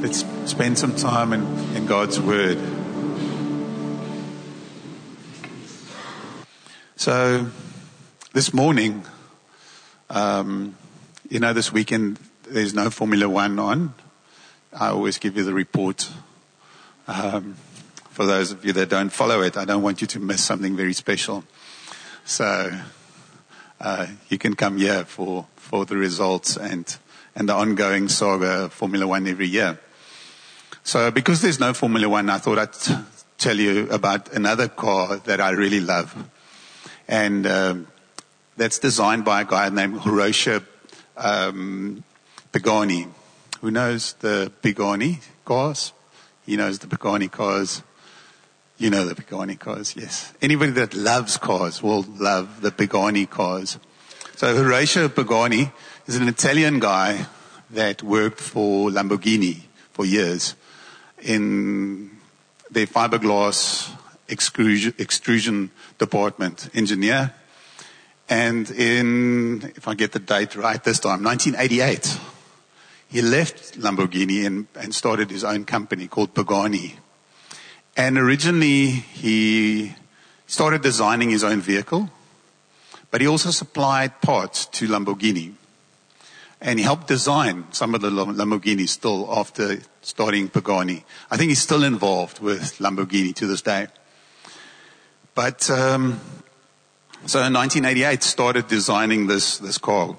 Let's spend some time in, in God's Word. So, this morning, um, you know, this weekend there's no Formula One on. I always give you the report. Um, for those of you that don't follow it, I don't want you to miss something very special. So, uh, you can come here for, for the results and, and the ongoing saga of Formula One every year. So because there's no Formula One, I thought I'd tell you about another car that I really love. And um, that's designed by a guy named Hiroshi um, Pagani. Who knows the Pagani cars? He knows the Pagani cars. You know the Pagani cars, yes. Anybody that loves cars will love the Pagani cars. So Horatio Pagani is an Italian guy that worked for Lamborghini for years in their fiberglass extrusion, extrusion department engineer. And in, if I get the date right this time, 1988, he left Lamborghini and, and started his own company called Pagani. And originally he started designing his own vehicle, but he also supplied parts to Lamborghini. And he helped design some of the Lamborghinis still after starting Pagani. I think he's still involved with Lamborghini to this day. But um, so in 1988, started designing this this car,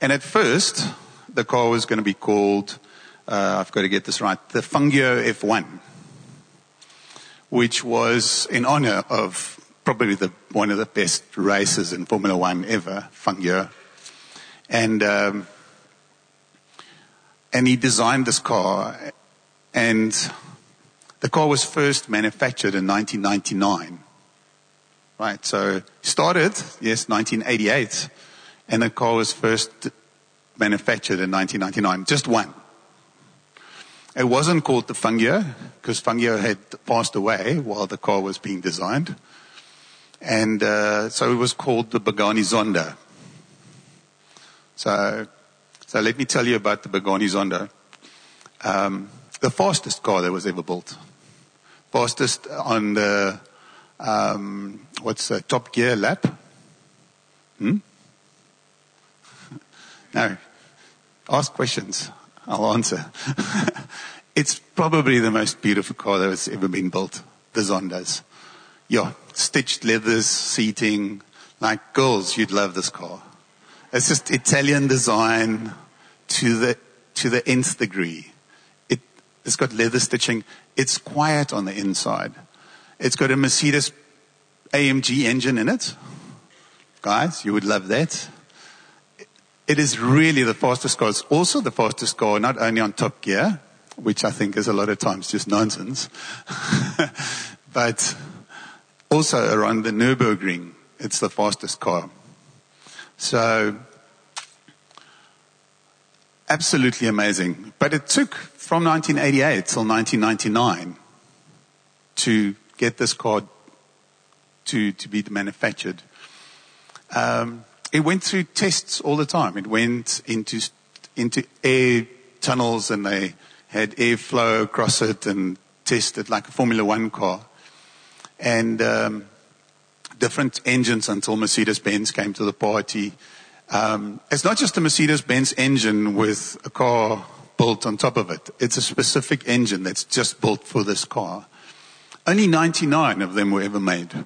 and at first the car was going to be called uh, I've got to get this right the Fangio F1 which was in honor of probably the, one of the best races in Formula One ever, Fangio. And, um, and he designed this car and the car was first manufactured in 1999. Right, so started, yes, 1988, and the car was first manufactured in 1999, just one. It wasn't called the Fangio because Fangio had passed away while the car was being designed. And uh, so it was called the Pagani Zonda. So, so let me tell you about the Pagani Zonda. Um, the fastest car that was ever built. Fastest on the, um, what's the top gear lap? Hmm? No. Ask questions. I'll answer. it's probably the most beautiful car that has ever been built. The Zondas. Yeah, stitched leathers, seating. Like girls, you'd love this car. It's just Italian design to the, to the nth degree. It, it's got leather stitching. It's quiet on the inside. It's got a Mercedes AMG engine in it. Guys, you would love that. It is really the fastest car. It's also the fastest car, not only on Top Gear, which I think is a lot of times just nonsense, but also around the Nürburgring. It's the fastest car. So, absolutely amazing. But it took from 1988 till 1999 to get this car to, to be manufactured. Um, it went through tests all the time. It went into, into air tunnels and they had airflow across it and tested like a Formula One car. And, um, different engines until Mercedes-Benz came to the party. Um, it's not just a Mercedes-Benz engine with a car built on top of it. It's a specific engine that's just built for this car. Only 99 of them were ever made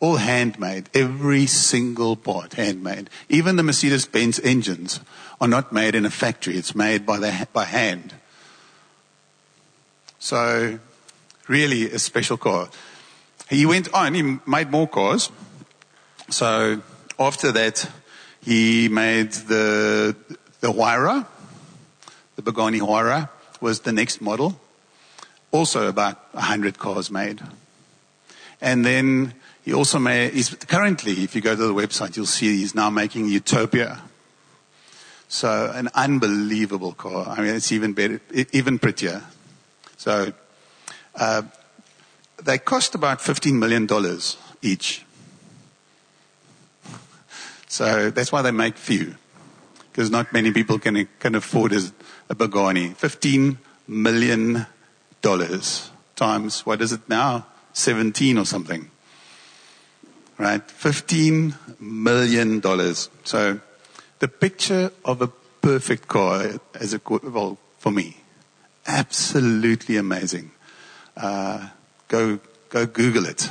all handmade, every single part handmade. Even the Mercedes-Benz engines are not made in a factory, it's made by, the, by hand. So, really a special car. He went on, he made more cars. So, after that, he made the, the Huayra, the Pagani Huayra was the next model. Also about 100 cars made. And then he also made, he's currently, if you go to the website, you'll see he's now making Utopia. So an unbelievable car. I mean, it's even better, even prettier. So, uh, they cost about $15 million each. So that's why they make few. Because not many people can, can afford a, a Pagani. $15 million times, what is it now? 17 or something. Right? 15 million dollars. So the picture of a perfect car as a, well, for me, absolutely amazing. Uh, go, go Google it.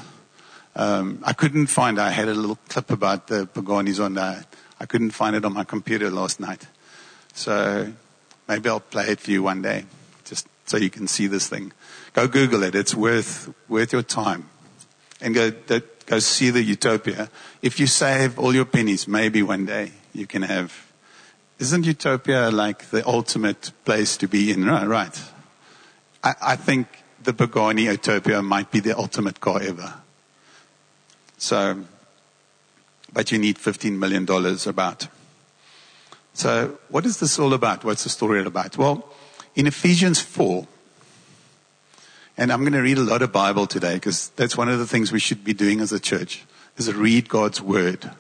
Um, I couldn't find, I had a little clip about the Pagani's on that. I couldn't find it on my computer last night. So maybe I'll play it for you one day, just so you can see this thing. Go Google it. It's worth, worth your time. And go, go see the utopia. If you save all your pennies, maybe one day you can have. Isn't utopia like the ultimate place to be in? Right. right. I, I think the Pagani utopia might be the ultimate car ever. So, but you need $15 million about. So, what is this all about? What's the story all about? Well, in Ephesians 4, and I'm going to read a lot of Bible today because that's one of the things we should be doing as a church is read God's word.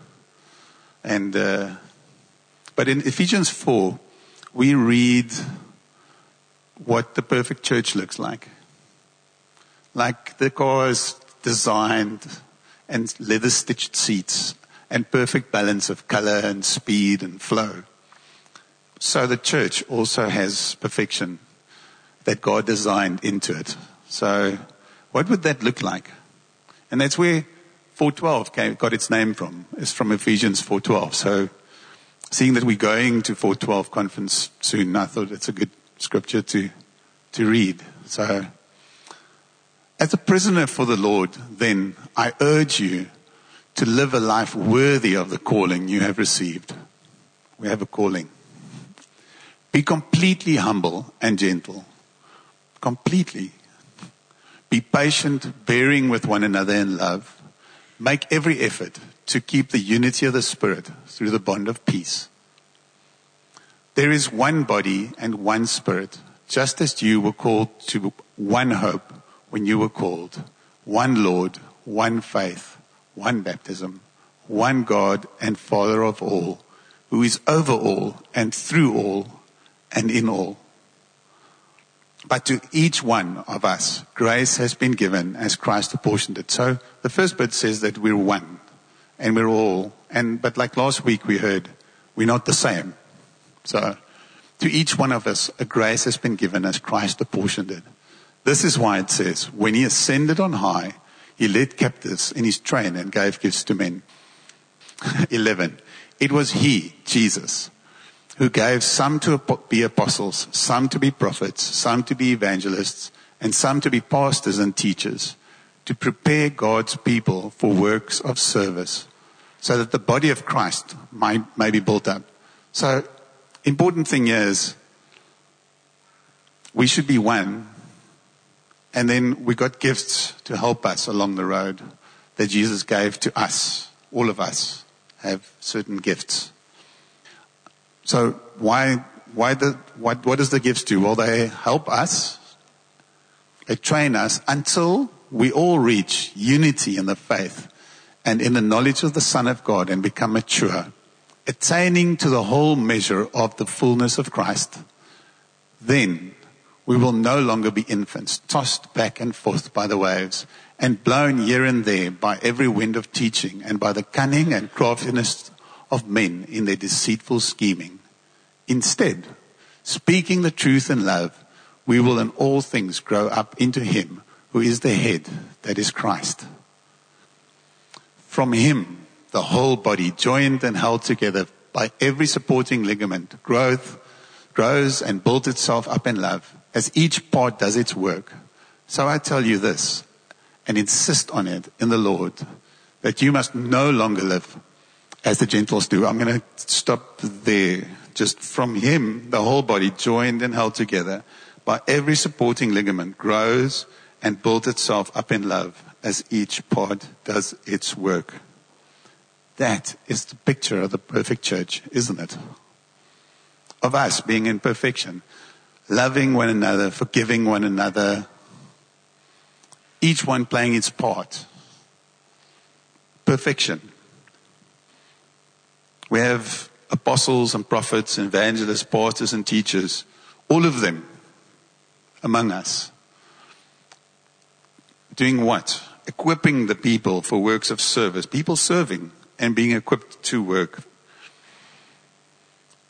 And, uh, but in Ephesians 4, we read what the perfect church looks like. Like the car is designed and leather stitched seats and perfect balance of color and speed and flow. So the church also has perfection that God designed into it. So what would that look like? And that's where 412 came, got its name from. It's from Ephesians 412. So seeing that we're going to 412 conference soon, I thought it's a good scripture to, to read. So as a prisoner for the Lord, then I urge you to live a life worthy of the calling you have received. We have a calling. Be completely humble and gentle. Completely. Be patient, bearing with one another in love. Make every effort to keep the unity of the Spirit through the bond of peace. There is one body and one Spirit, just as you were called to one hope when you were called, one Lord, one faith, one baptism, one God and Father of all, who is over all and through all and in all. But to each one of us, grace has been given as Christ apportioned it. So the first bit says that we're one and we're all, and, but like last week we heard, we're not the same. So to each one of us, a grace has been given as Christ apportioned it. This is why it says, when he ascended on high, he led captives in his train and gave gifts to men. 11. It was he, Jesus, who gave some to be apostles, some to be prophets, some to be evangelists, and some to be pastors and teachers, to prepare God's people for works of service, so that the body of Christ might, may be built up. So, important thing is, we should be one, and then we got gifts to help us along the road that Jesus gave to us. All of us have certain gifts. So why, why the, what, what does the gifts do? Well, they help us. They train us until we all reach unity in the faith and in the knowledge of the Son of God and become mature, attaining to the whole measure of the fullness of Christ. Then we will no longer be infants, tossed back and forth by the waves and blown here and there by every wind of teaching and by the cunning and craftiness of men in their deceitful scheming. Instead, speaking the truth in love, we will in all things grow up into Him who is the head, that is Christ. From Him, the whole body, joined and held together by every supporting ligament, growth, grows and builds itself up in love as each part does its work. So I tell you this and insist on it in the Lord that you must no longer live as the Gentiles do. I'm going to stop there just from him, the whole body joined and held together by every supporting ligament grows and builds itself up in love as each part does its work. That is the picture of the perfect church, isn't it? Of us being in perfection, loving one another, forgiving one another, each one playing its part. Perfection. We have apostles and prophets, evangelists, pastors and teachers, all of them among us. Doing what? Equipping the people for works of service. People serving and being equipped to work.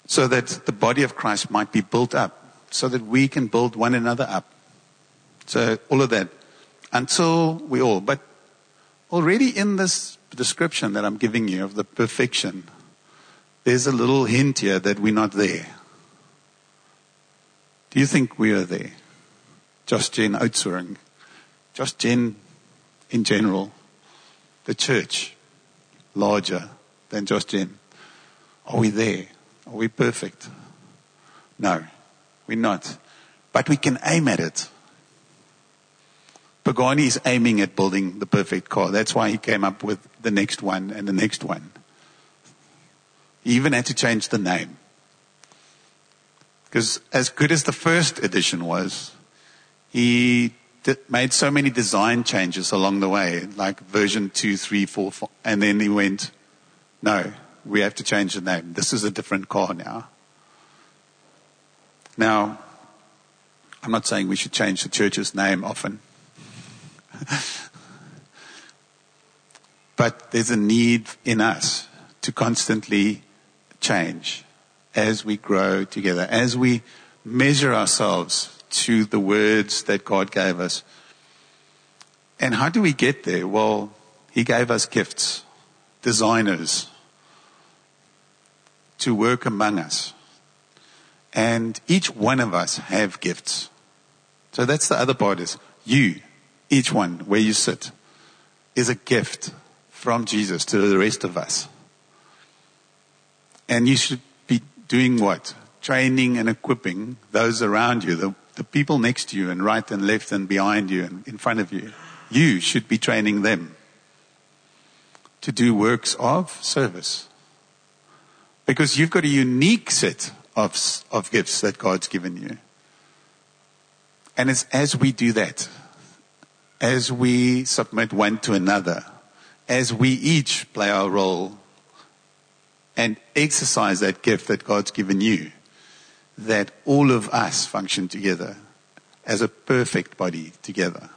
So that the body of Christ might be built up. So that we can build one another up. So all of that. Until we all. But already in this description that I'm giving you of the perfection, there's a little hint here that we're not there. Do you think we are there? Just Jen Oudtshoorn, just Jen in general, the church, larger than just Jen. Are we there? Are we perfect? No, we're not. But we can aim at it. Pagani is aiming at building the perfect car. That's why he came up with the next one and the next one. He even had to change the name. Because as good as the first edition was, he made so many design changes along the way, like version two, three, four, four, and then he went, no, we have to change the name. This is a different car now. Now, I'm not saying we should change the church's name often. but there's a need in us to constantly change as we grow together, as we measure ourselves to the words that God gave us. And how do we get there? Well, He gave us gifts, designers, to work among us. And each one of us have gifts. So that's the other part is you, each one where you sit, is a gift from Jesus to the rest of us. And you should be doing what? Training and equipping those around you, the, the people next to you and right and left and behind you and in front of you. You should be training them to do works of service. Because you've got a unique set of, of gifts that God's given you. And it's as we do that, as we submit one to another, as we each play our role and exercise that gift that God's given you, that all of us function together as a perfect body together.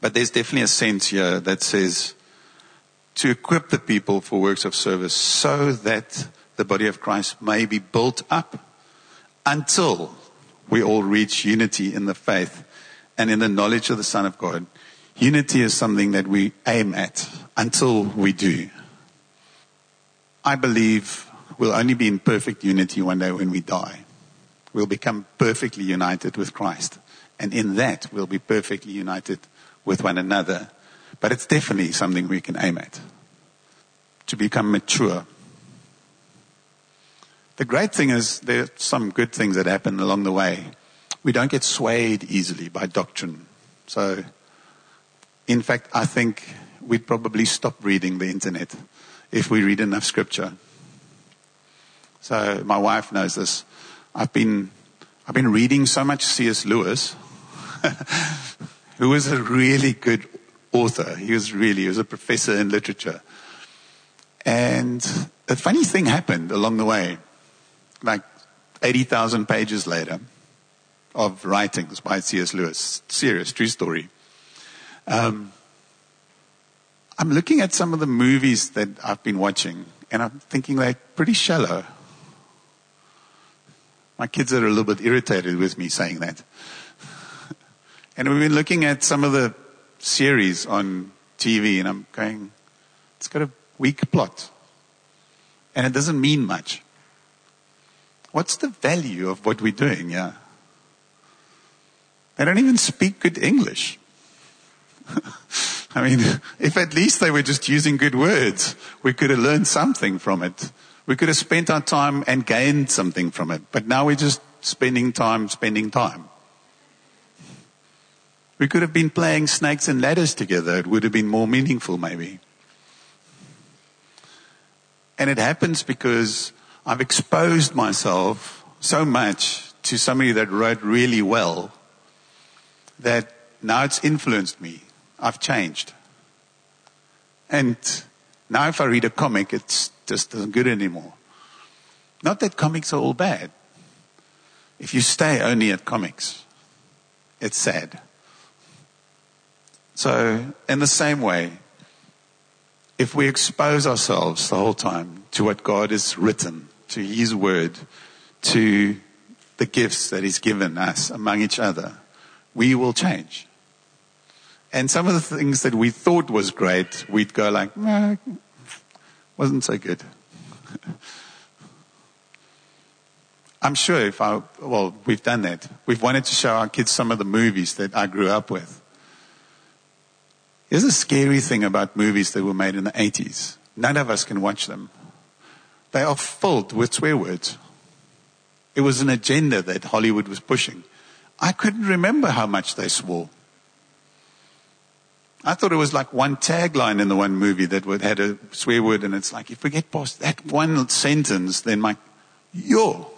But there's definitely a sense here that says to equip the people for works of service so that the body of Christ may be built up until we all reach unity in the faith and in the knowledge of the Son of God. Unity is something that we aim at until we do. I believe we'll only be in perfect unity one day when we die. We'll become perfectly united with Christ. And in that, we'll be perfectly united with one another. But it's definitely something we can aim at. To become mature. The great thing is there are some good things that happen along the way. We don't get swayed easily by doctrine. So, in fact, I think we'd probably stop reading the internet if we read enough scripture. So my wife knows this. I've been, I've been reading so much C.S. Lewis, who was a really good author. He was really, he was a professor in literature. And a funny thing happened along the way. Like 80,000 pages later of writings by C.S. Lewis. Serious, true story. Um, I'm looking at some of the movies that I've been watching, and I'm thinking they're pretty shallow. My kids are a little bit irritated with me saying that. and we've been looking at some of the series on TV, and I'm going, it's got a weak plot. And it doesn't mean much. What's the value of what we're doing? Yeah. They don't even speak good English. I mean, if at least they were just using good words, we could have learned something from it. We could have spent our time and gained something from it. But now we're just spending time spending time. We could have been playing snakes and ladders together. It would have been more meaningful, maybe. And it happens because I've exposed myself so much to somebody that wrote really well that now it's influenced me. I've changed. And now if I read a comic, it just isn't good anymore. Not that comics are all bad. If you stay only at comics, it's sad. So, in the same way, if we expose ourselves the whole time to what God has written, to His Word, to the gifts that He's given us among each other, we will change. And some of the things that we thought was great, we'd go like, nah, wasn't so good. I'm sure if I, well, we've done that. We've wanted to show our kids some of the movies that I grew up with. Here's a scary thing about movies that were made in the 80s. None of us can watch them. They are filled with swear words. It was an agenda that Hollywood was pushing. I couldn't remember how much they swore. I thought it was like one tagline in the one movie that had a swear word, and it's like, if we get past that one sentence, then my, your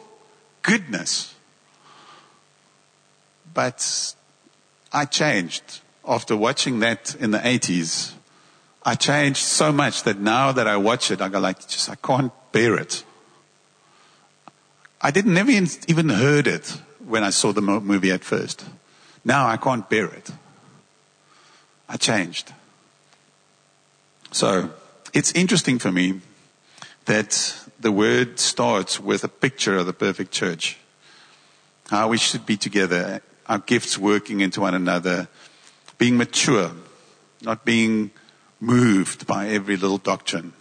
goodness. But I changed after watching that in the 80s. I changed so much that now that I watch it, I go like, just, I can't bear it. I didn't never even heard it when I saw the movie at first. Now I can't bear it. I changed. So it's interesting for me that the word starts with a picture of the perfect church. How we should be together, our gifts working into one another, being mature, not being moved by every little doctrine.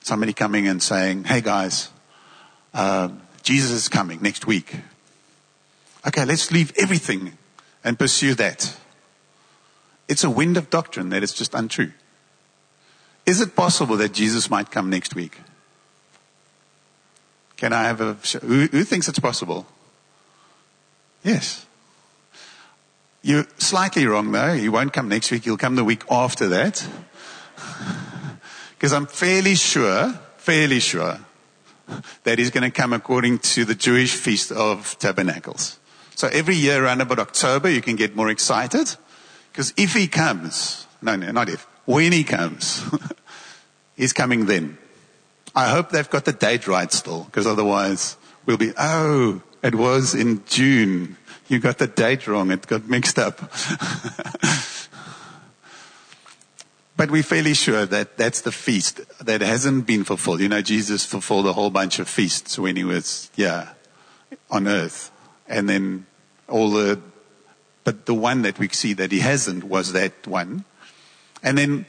Somebody coming and saying, hey guys, uh, Jesus is coming next week. Okay, let's leave everything and pursue that. It's a wind of doctrine that is just untrue. Is it possible that Jesus might come next week? Can I have a, who, who thinks it's possible? Yes. You're slightly wrong though. He won't come next week. He'll come the week after that. Because I'm fairly sure, fairly sure that he's going to come according to the Jewish Feast of Tabernacles. So every year around about October, you can get more excited. Because if he comes, no, no, not if, when he comes, he's coming then. I hope they've got the date right still, because otherwise we'll be, oh, it was in June. You got the date wrong. It got mixed up. but we're fairly sure that that's the feast that hasn't been fulfilled. You know, Jesus fulfilled a whole bunch of feasts when he was, yeah, on earth. And then all the, but the one that we see that he hasn't was that one. And then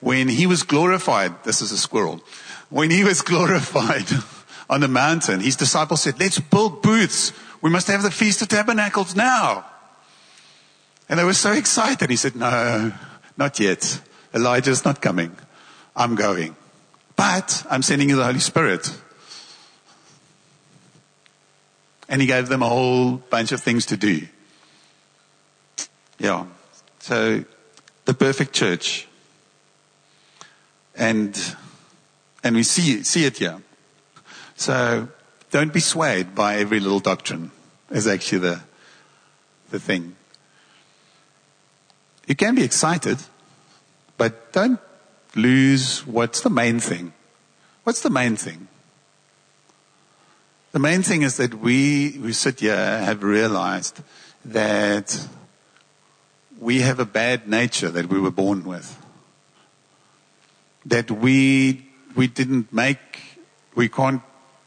when he was glorified, this is a squirrel when he was glorified on the mountain, his disciples said, let's build booths. We must have the Feast of Tabernacles now. And they were so excited. He said, no, not yet. Elijah's not coming. I'm going. But I'm sending you the Holy Spirit. And he gave them a whole bunch of things to do. Yeah. So the perfect church. And and we see, see it here. So don't be swayed by every little doctrine is actually the, the thing. You can be excited, but don't lose what's the main thing. What's the main thing? The main thing is that we who sit here have realized that we have a bad nature that we were born with. That we we didn't make, we can't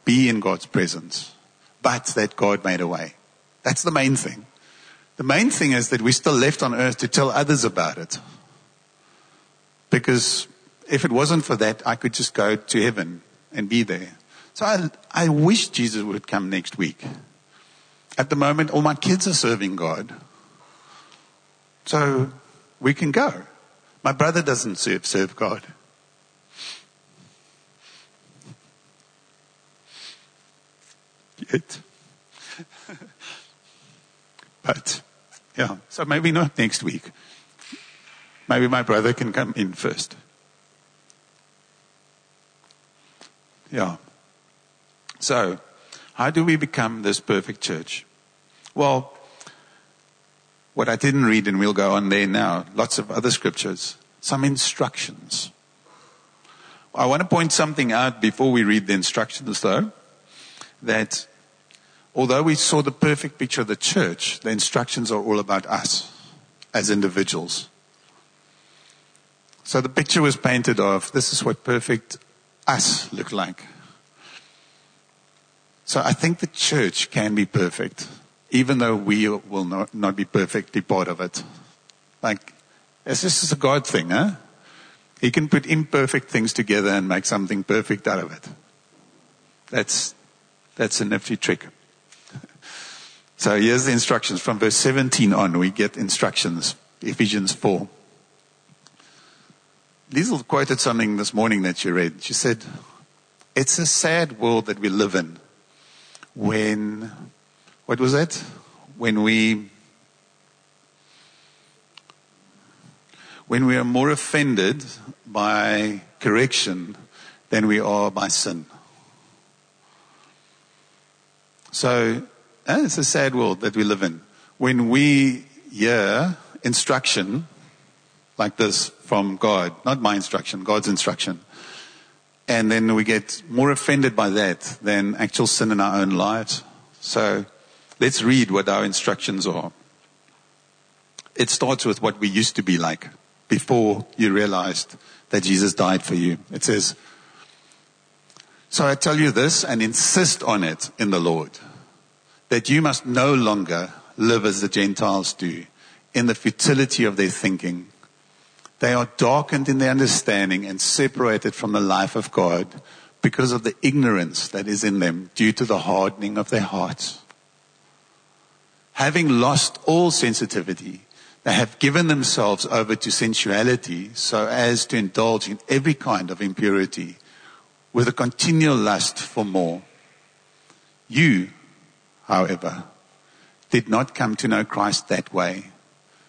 be in God's presence, but that God made a way. That's the main thing. The main thing is that we're still left on earth to tell others about it. Because if it wasn't for that, I could just go to heaven and be there. So I, I wish Jesus would come next week. At the moment, all my kids are serving God. So we can go. My brother doesn't serve, serve God. it. but, yeah, so maybe not next week. Maybe my brother can come in first. Yeah. So, how do we become this perfect church? Well, what I didn't read, and we'll go on there now, lots of other scriptures, some instructions. I want to point something out before we read the instructions, though, that although we saw the perfect picture of the church, the instructions are all about us as individuals. So the picture was painted of this is what perfect us look like. So I think the church can be perfect, even though we will not, not be perfectly part of it. Like, this is a God thing, huh? He can put imperfect things together and make something perfect out of it. That's, that's a nifty trick. So here's the instructions. From verse 17 on, we get instructions. Ephesians 4. Liesel quoted something this morning that you read. She said, It's a sad world that we live in when, what was that? When we, when we are more offended by correction than we are by sin. So, eh, it's a sad world that we live in. When we hear instruction like this from God, not my instruction, God's instruction, and then we get more offended by that than actual sin in our own lives. So let's read what our instructions are. It starts with what we used to be like before you realized that Jesus died for you. It says, So I tell you this and insist on it in the Lord, that you must no longer live as the Gentiles do, in the futility of their thinking they are darkened in their understanding and separated from the life of God because of the ignorance that is in them due to the hardening of their hearts. Having lost all sensitivity, they have given themselves over to sensuality so as to indulge in every kind of impurity with a continual lust for more. You, however, did not come to know Christ that way.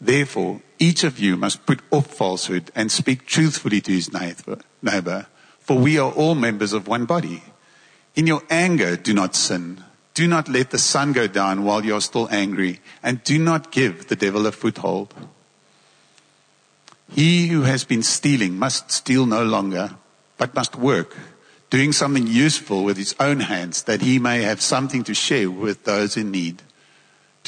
Therefore, each of you must put off falsehood and speak truthfully to his neighbor, for we are all members of one body. In your anger, do not sin. Do not let the sun go down while you are still angry, and do not give the devil a foothold. He who has been stealing must steal no longer, but must work, doing something useful with his own hands, that he may have something to share with those in need.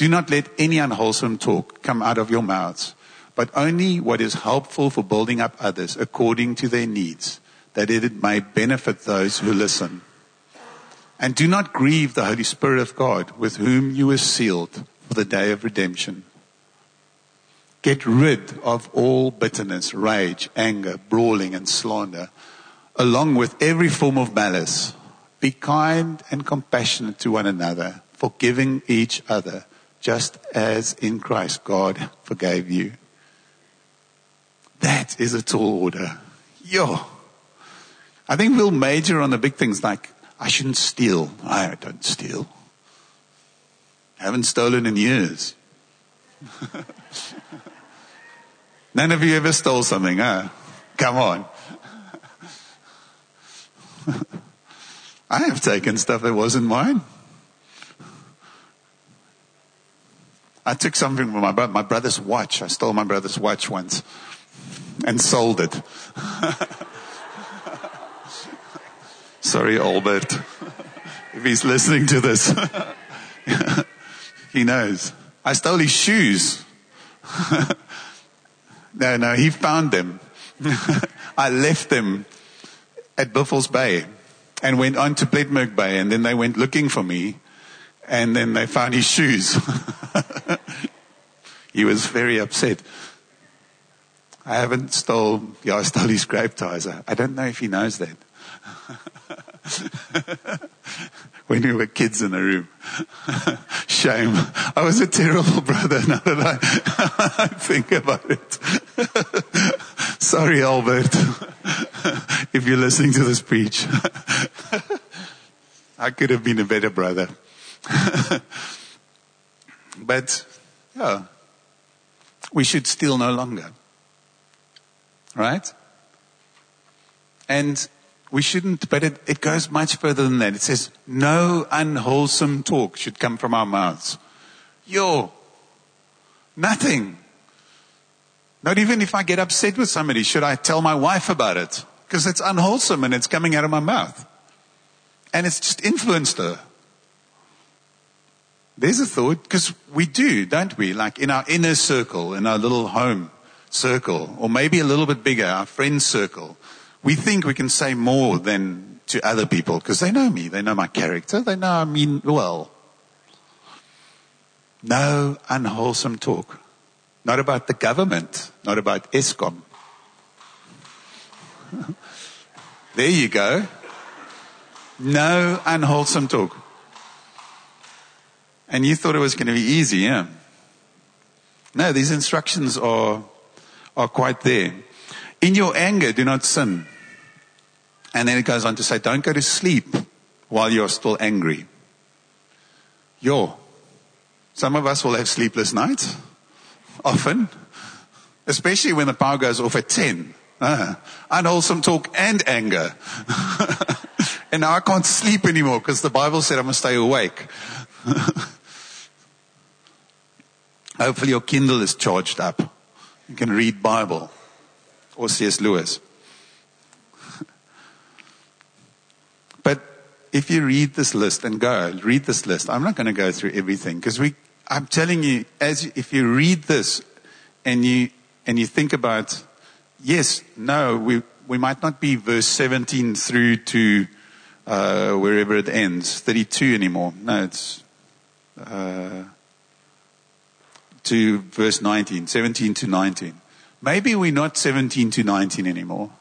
Do not let any unwholesome talk come out of your mouths but only what is helpful for building up others according to their needs, that it may benefit those who listen. And do not grieve the Holy Spirit of God, with whom you were sealed for the day of redemption. Get rid of all bitterness, rage, anger, brawling, and slander, along with every form of malice. Be kind and compassionate to one another, forgiving each other, just as in Christ God forgave you. That is a tall order. Yo. I think we'll major on the big things like, I shouldn't steal. I don't steal. I haven't stolen in years. None of you ever stole something, huh? Come on. I have taken stuff that wasn't mine. I took something from my, my brother's watch. I stole my brother's watch once and sold it. Sorry, Albert, if he's listening to this. he knows. I stole his shoes. no, no, he found them. I left them at Buffels Bay and went on to Plettenberg Bay and then they went looking for me and then they found his shoes. he was very upset. I haven't stole, yeah, I stole his Grapetiser. I don't know if he knows that. when we were kids in the room. Shame. I was a terrible brother now that I, I think about it. Sorry, Albert, if you're listening to this speech. I could have been a better brother. But, yeah, we should steal no longer. Right? And we shouldn't, but it, it goes much further than that. It says, no unwholesome talk should come from our mouths. Yo, nothing. Not even if I get upset with somebody, should I tell my wife about it? Because it's unwholesome and it's coming out of my mouth. And it's just influenced her. There's a thought, because we do, don't we? Like in our inner circle, in our little home circle, or maybe a little bit bigger, our friend circle, we think we can say more than to other people because they know me, they know my character, they know I mean well. No unwholesome talk. Not about the government, not about Eskom. there you go. No unwholesome talk. And you thought it was going to be easy, yeah? No, these instructions are, are quite there. In your anger, do not sin. And then it goes on to say, don't go to sleep while you're still angry. Yo, some of us will have sleepless nights, often, especially when the power goes off at 10. Uh, unwholesome talk and anger. and now I can't sleep anymore because the Bible said I must stay awake. Hopefully your Kindle is charged up. You can read Bible or C.S. Lewis. but if you read this list and go, read this list. I'm not going to go through everything because we, I'm telling you, as if you read this and you, and you think about, yes, no, we, we might not be verse 17 through to, uh, wherever it ends, 32 anymore. No, it's, uh, to verse 19, 17 to 19. Maybe we're not 17 to 19 anymore.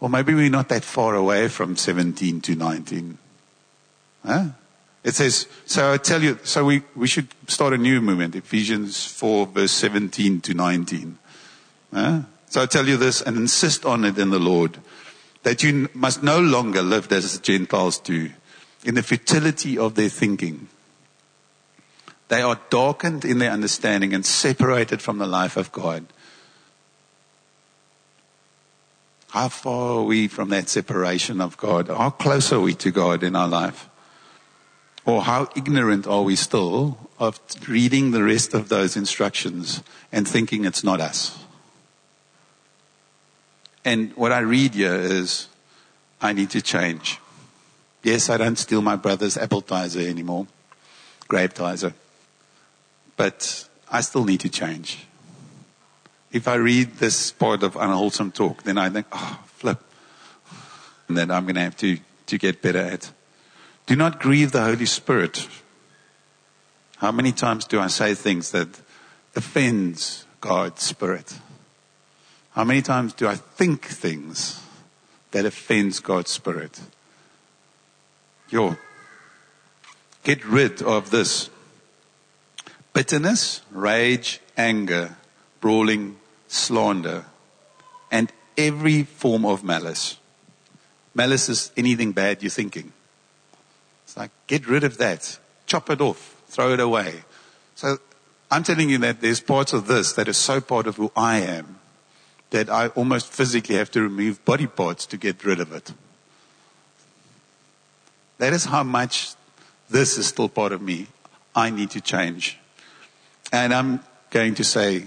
Or maybe we're not that far away from 17 to 19. Huh? It says, so I tell you, so we, we should start a new movement, Ephesians 4 verse 17 to 19. Huh? So I tell you this and insist on it in the Lord, that you must no longer live as the Gentiles do, in the futility of their thinking they are darkened in their understanding and separated from the life of God. How far are we from that separation of God? How close are we to God in our life? Or how ignorant are we still of reading the rest of those instructions and thinking it's not us? And what I read here is, I need to change. Yes, I don't steal my brother's apple Appletiser anymore, Grapetiser but I still need to change. If I read this part of unwholesome talk, then I think, oh, flip. And then I'm going to have to, to get better at. Do not grieve the Holy Spirit. How many times do I say things that offends God's Spirit? How many times do I think things that offends God's Spirit? Yo, get rid of this bitterness, rage, anger, brawling, slander, and every form of malice. Malice is anything bad you're thinking. It's like, get rid of that. Chop it off. Throw it away. So I'm telling you that there's parts of this that are so part of who I am that I almost physically have to remove body parts to get rid of it. That is how much this is still part of me. I need to change. And I'm going to say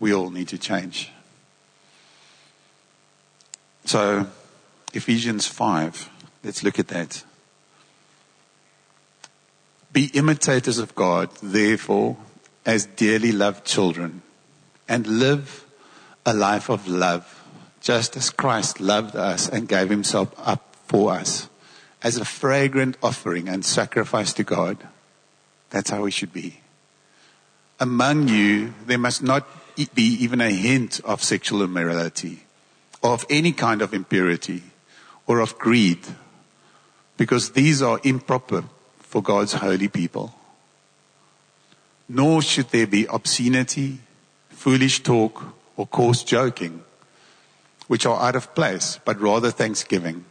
we all need to change. So, Ephesians 5, let's look at that. Be imitators of God, therefore, as dearly loved children, and live a life of love, just as Christ loved us and gave himself up for us as a fragrant offering and sacrifice to God. That's how we should be among you, there must not be even a hint of sexual immorality, or of any kind of impurity, or of greed, because these are improper for God's holy people. Nor should there be obscenity, foolish talk, or coarse joking, which are out of place, but rather thanksgiving.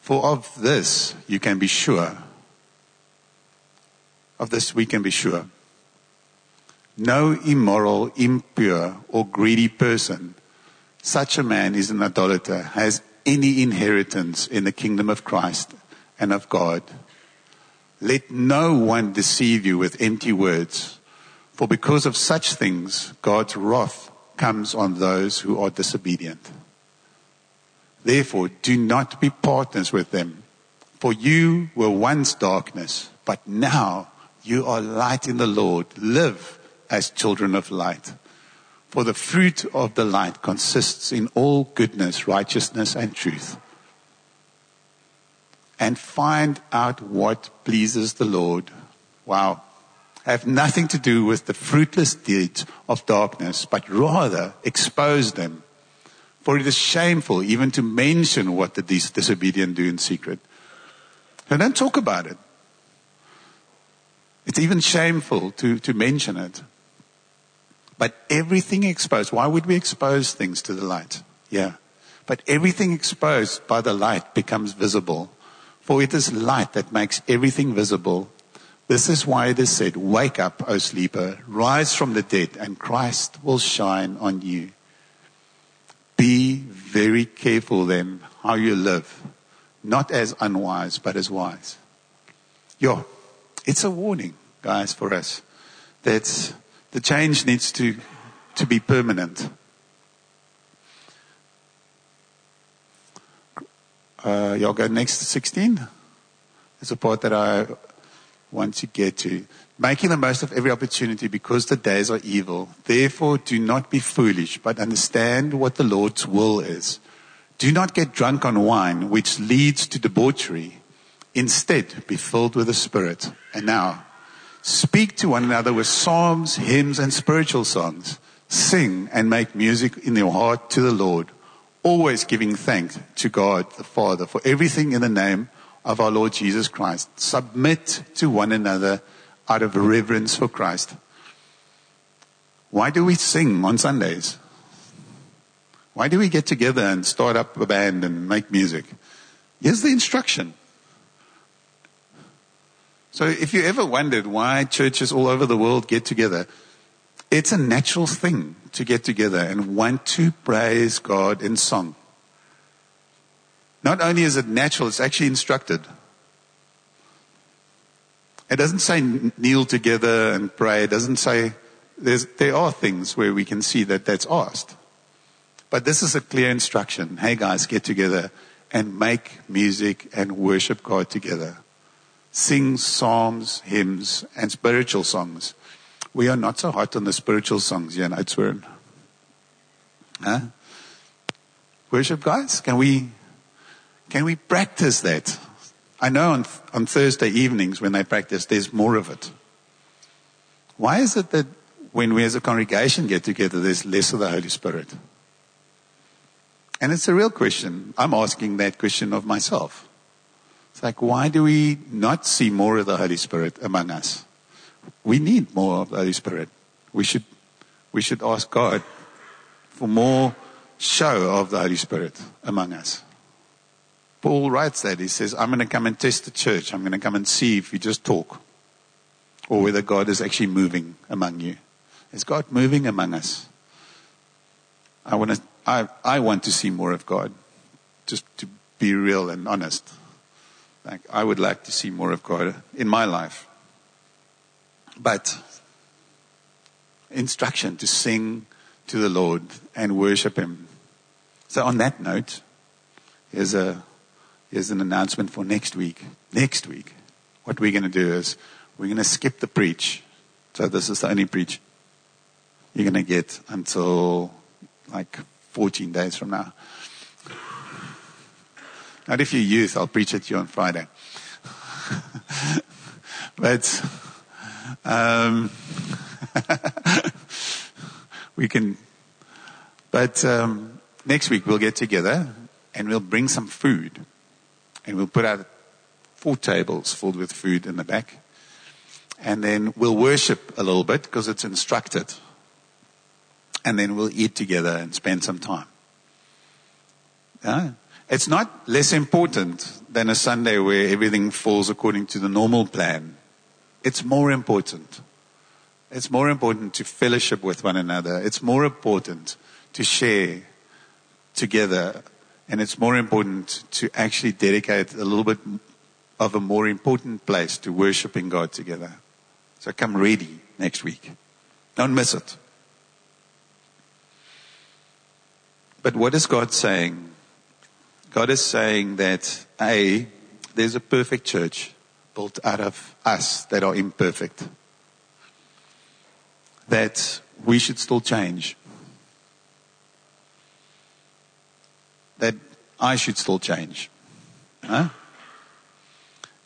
For of this you can be sure of this we can be sure. No immoral, impure, or greedy person, such a man is an idolater, has any inheritance in the kingdom of Christ and of God. Let no one deceive you with empty words, for because of such things, God's wrath comes on those who are disobedient. Therefore, do not be partners with them, for you were once darkness, but now you are light in the Lord. Live as children of light. For the fruit of the light consists in all goodness, righteousness, and truth. And find out what pleases the Lord. Wow. Have nothing to do with the fruitless deeds of darkness, but rather expose them. For it is shameful even to mention what the disobedient do in secret. And don't talk about it. It's even shameful to, to mention it. But everything exposed, why would we expose things to the light? Yeah. But everything exposed by the light becomes visible. For it is light that makes everything visible. This is why it is said, Wake up, O sleeper, rise from the dead, and Christ will shine on you. Be very careful then how you live, not as unwise, but as wise. Yeah, it's a warning, guys, for us that the change needs to, to be permanent. Uh, y'all go next to 16. It's a part that I want to get to. Making the most of every opportunity because the days are evil. Therefore, do not be foolish, but understand what the Lord's will is. Do not get drunk on wine, which leads to debauchery. Instead, be filled with the Spirit. And now, Speak to one another with psalms, hymns, and spiritual songs. Sing and make music in your heart to the Lord, always giving thanks to God the Father for everything in the name of our Lord Jesus Christ. Submit to one another out of reverence for Christ. Why do we sing on Sundays? Why do we get together and start up a band and make music? Here's the instruction. So if you ever wondered why churches all over the world get together, it's a natural thing to get together and want to praise God in song. Not only is it natural, it's actually instructed. It doesn't say kneel together and pray. It doesn't say there are things where we can see that that's asked. But this is a clear instruction. Hey guys, get together and make music and worship God together sing psalms, hymns, and spiritual songs. We are not so hot on the spiritual songs here in Oudtshoorn. Huh? Worship guys, can we, can we practice that? I know on, on Thursday evenings when they practice, there's more of it. Why is it that when we as a congregation get together, there's less of the Holy Spirit? And it's a real question. I'm asking that question of myself. It's like, why do we not see more of the Holy Spirit among us? We need more of the Holy Spirit. We should, we should ask God for more show of the Holy Spirit among us. Paul writes that. He says, I'm going to come and test the church. I'm going to come and see if you just talk or whether God is actually moving among you. Is God moving among us? I want to, I, I want to see more of God. Just to be real and honest. I would like to see more of God in my life. But instruction to sing to the Lord and worship Him. So on that note, here's a, here's an announcement for next week. Next week, what we're going to do is we're going to skip the preach. So this is the only preach you're going to get until like 14 days from now. Not if you're youth, I'll preach it to you on Friday. but um, we can. But um, next week we'll get together and we'll bring some food, and we'll put out four tables filled with food in the back, and then we'll worship a little bit because it's instructed, and then we'll eat together and spend some time. Yeah? It's not less important than a Sunday where everything falls according to the normal plan. It's more important. It's more important to fellowship with one another. It's more important to share together. And it's more important to actually dedicate a little bit of a more important place to worshiping God together. So come ready next week. Don't miss it. But what is God saying? God is saying that A, there's a perfect church built out of us that are imperfect. That we should still change. That I should still change. Huh?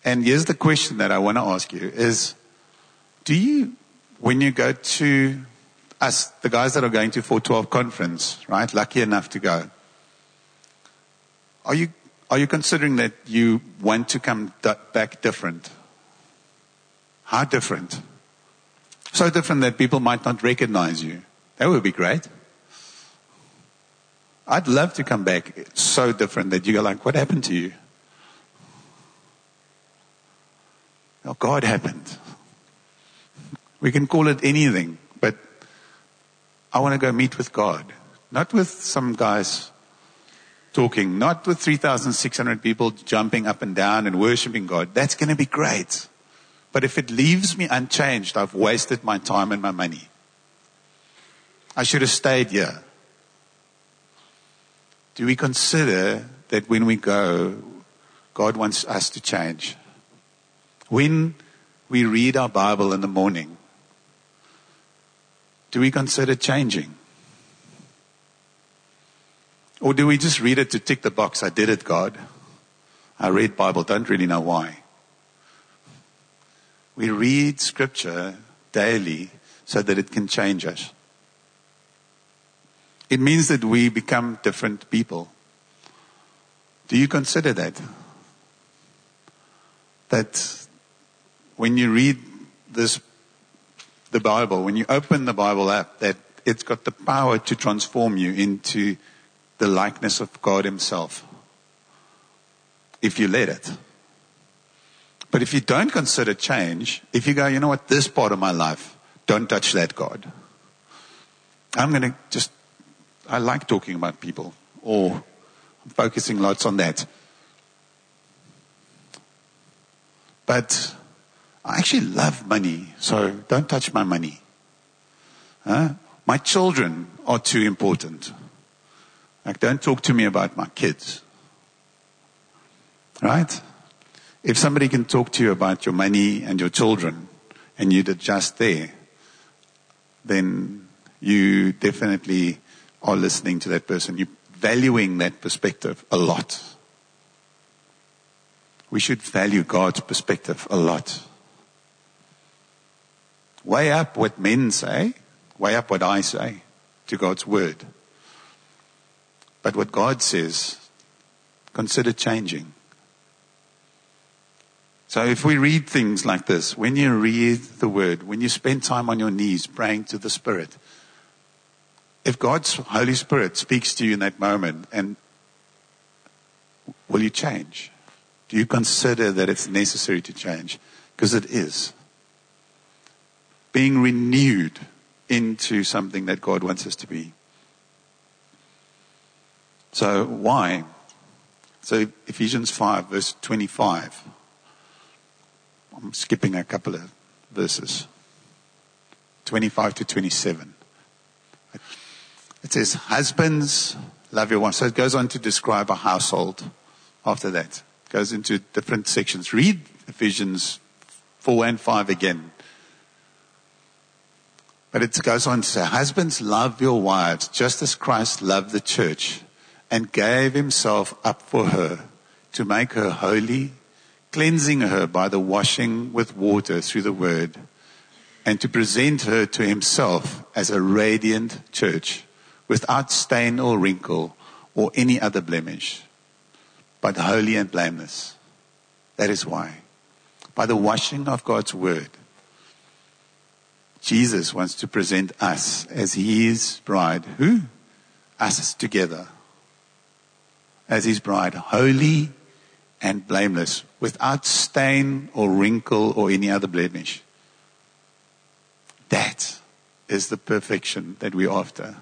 And here's the question that I want to ask you is, do you, when you go to us, the guys that are going to 412 conference, right, lucky enough to go, are you, are you considering that you want to come back different? How different? So different that people might not recognize you. That would be great. I'd love to come back so different that you go like, what happened to you? Oh, God happened. We can call it anything, but I want to go meet with God. Not with some guys talking, not with 3,600 people jumping up and down and worshiping God. That's going to be great. But if it leaves me unchanged, I've wasted my time and my money. I should have stayed here. Do we consider that when we go, God wants us to change? When we read our Bible in the morning, do we consider changing? Or do we just read it to tick the box? I did it, God. I read Bible, don't really know why. We read scripture daily so that it can change us. It means that we become different people. Do you consider that? That when you read this the Bible, when you open the Bible app, that it's got the power to transform you into the likeness of God Himself. If you let it. But if you don't consider change, if you go, you know what, this part of my life, don't touch that God. I'm going to just, I like talking about people, or I'm focusing lots on that. But I actually love money, so don't touch my money. Huh? My children are too important. Like, don't talk to me about my kids. Right? If somebody can talk to you about your money and your children, and you'd adjust there, then you definitely are listening to that person. You're valuing that perspective a lot. We should value God's perspective a lot. Weigh up what men say, weigh up what I say to God's word. But what God says, consider changing. So if we read things like this, when you read the word, when you spend time on your knees praying to the Spirit, if God's Holy Spirit speaks to you in that moment, and will you change? Do you consider that it's necessary to change? Because it is being renewed into something that God wants us to be. So, why? So, Ephesians 5, verse 25. I'm skipping a couple of verses 25 to 27. It says, Husbands, love your wives. So, it goes on to describe a household after that. It goes into different sections. Read Ephesians 4 and 5 again. But it goes on to say, husbands love your wives just as Christ loved the church and gave himself up for her to make her holy, cleansing her by the washing with water through the word and to present her to himself as a radiant church without stain or wrinkle or any other blemish, but holy and blameless. That is why. By the washing of God's word, Jesus wants to present us as his bride. Who? Us together as his bride, holy and blameless, without stain or wrinkle or any other blemish. That is the perfection that we're after.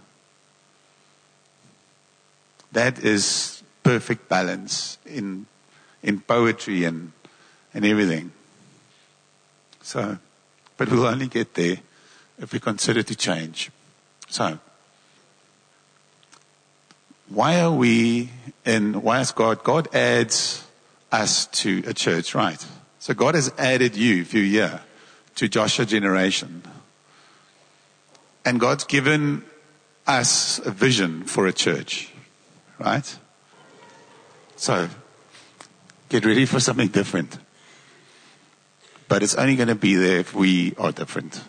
That is perfect balance in, in poetry and, and everything. So, but we'll only get there if we consider to change. So, why are we in, why is God, God adds us to a church, right? So God has added you, if you're here, to Joshua generation. And God's given us a vision for a church, right? So, get ready for something different. But it's only going to be there if we are different.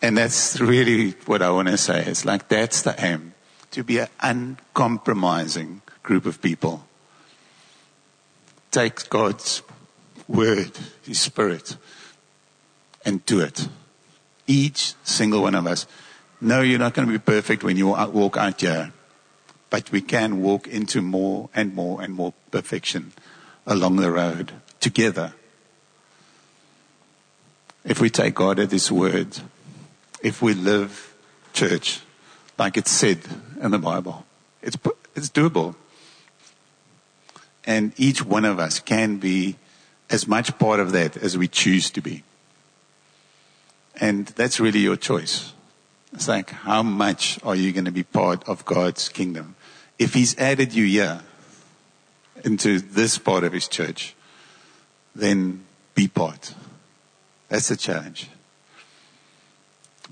And that's really what I want to say. It's like that's the aim to be an uncompromising group of people. Take God's word, His Spirit, and do it. Each single one of us. No, you're not going to be perfect when you walk out here, but we can walk into more and more and more perfection along the road together. If we take God at His word, if we live church like it's said in the Bible, it's, it's doable. And each one of us can be as much part of that as we choose to be. And that's really your choice. It's like, how much are you going to be part of God's kingdom? If He's added you here into this part of His church, then be part. That's the challenge.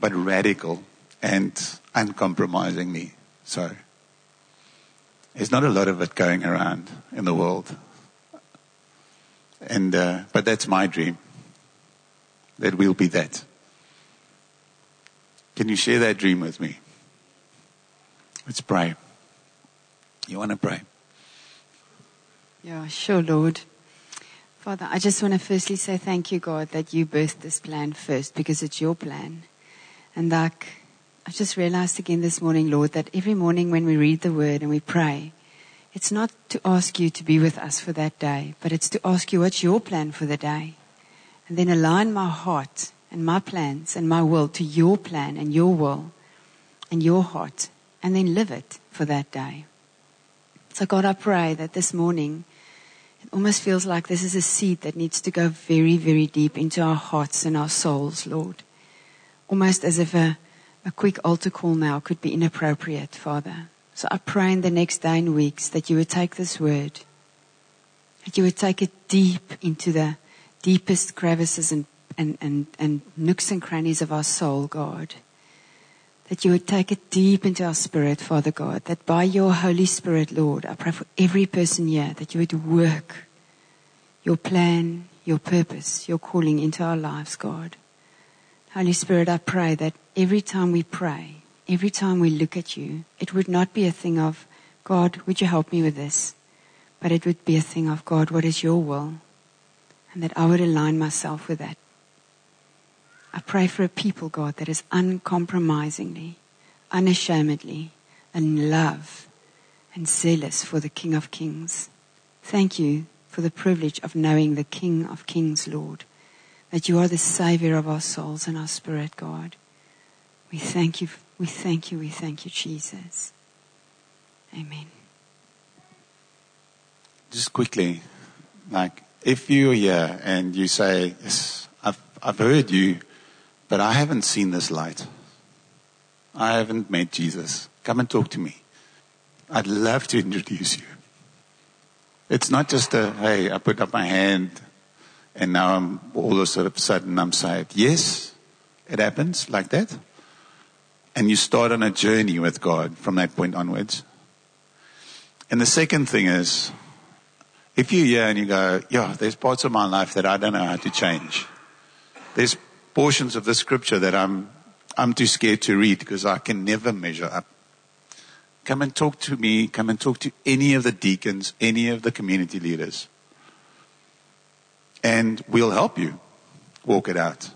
But radical and uncompromisingly so. There's not a lot of it going around in the world. And, uh, but that's my dream. That we'll be that. Can you share that dream with me? Let's pray. You want to pray? Yeah, sure, Lord. Father, I just want to firstly say thank you, God, that you birthed this plan first because it's your plan. And like I just realized again this morning, Lord, that every morning when we read the word and we pray, it's not to ask you to be with us for that day, but it's to ask you what's your plan for the day. And then align my heart and my plans and my will to your plan and your will and your heart and then live it for that day. So God, I pray that this morning, it almost feels like this is a seed that needs to go very, very deep into our hearts and our souls, Lord. Almost as if a, a quick altar call now could be inappropriate, Father. So I pray in the next day and weeks that you would take this word, that you would take it deep into the deepest crevices and, and, and, and nooks and crannies of our soul, God. That you would take it deep into our spirit, Father God. That by your Holy Spirit, Lord, I pray for every person here that you would work your plan, your purpose, your calling into our lives, God. Holy Spirit, I pray that every time we pray, every time we look at you, it would not be a thing of, God, would you help me with this? But it would be a thing of, God, what is your will? And that I would align myself with that. I pray for a people, God, that is uncompromisingly, unashamedly, in love and zealous for the King of Kings. Thank you for the privilege of knowing the King of Kings, Lord, that you are the Savior of our souls and our spirit, God. We thank you, we thank you, we thank you, Jesus. Amen. Just quickly, like, if you're here and you say, yes, I've, I've heard you, but I haven't seen this light. I haven't met Jesus. Come and talk to me. I'd love to introduce you. It's not just a, hey, I put up my hand and now I'm all of a sudden I'm saved. Yes, it happens like that and you start on a journey with God from that point onwards. And the second thing is, if you're here and you go, yeah, there's parts of my life that I don't know how to change. There's portions of the scripture that I'm, I'm too scared to read because I can never measure up. Come and talk to me. Come and talk to any of the deacons, any of the community leaders. And we'll help you walk it out.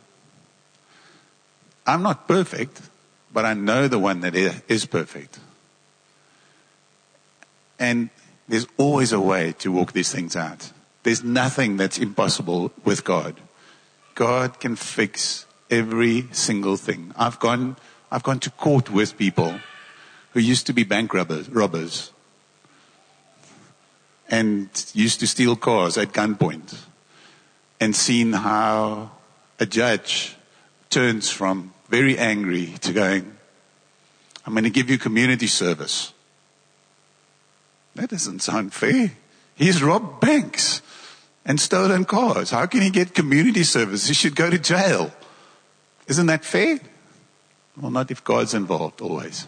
I'm not perfect but I know the one that is perfect. And there's always a way to walk these things out. There's nothing that's impossible with God. God can fix every single thing. I've gone, I've gone to court with people who used to be bank robbers, robbers and used to steal cars at gunpoint and seen how a judge turns from very angry to going, I'm going to give you community service. That doesn't sound fair. He's robbed banks and stolen cars. How can he get community service? He should go to jail. Isn't that fair? Well, not if God's involved always.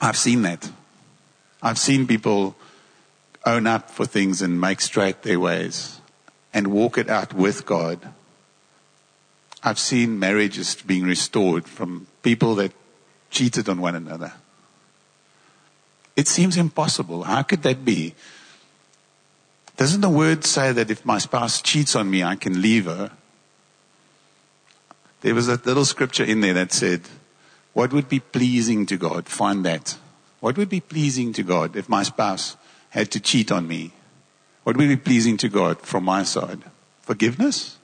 I've seen that. I've seen people own up for things and make straight their ways and walk it out with God. I've seen marriages being restored from people that cheated on one another. It seems impossible. How could that be? Doesn't the word say that if my spouse cheats on me, I can leave her? There was a little scripture in there that said, What would be pleasing to God? Find that. What would be pleasing to God if my spouse had to cheat on me? What would be pleasing to God from my side? Forgiveness?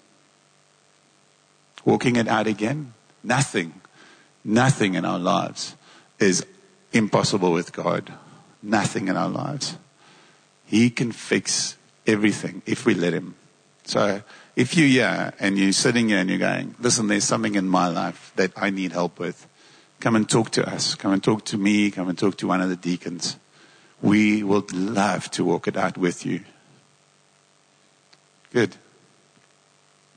Walking it out again? Nothing. Nothing in our lives is impossible with God. Nothing in our lives. He can fix everything if we let Him. So if you're here and you're sitting here and you're going, listen, there's something in my life that I need help with, come and talk to us. Come and talk to me. Come and talk to one of the deacons. We would love to walk it out with you. Good.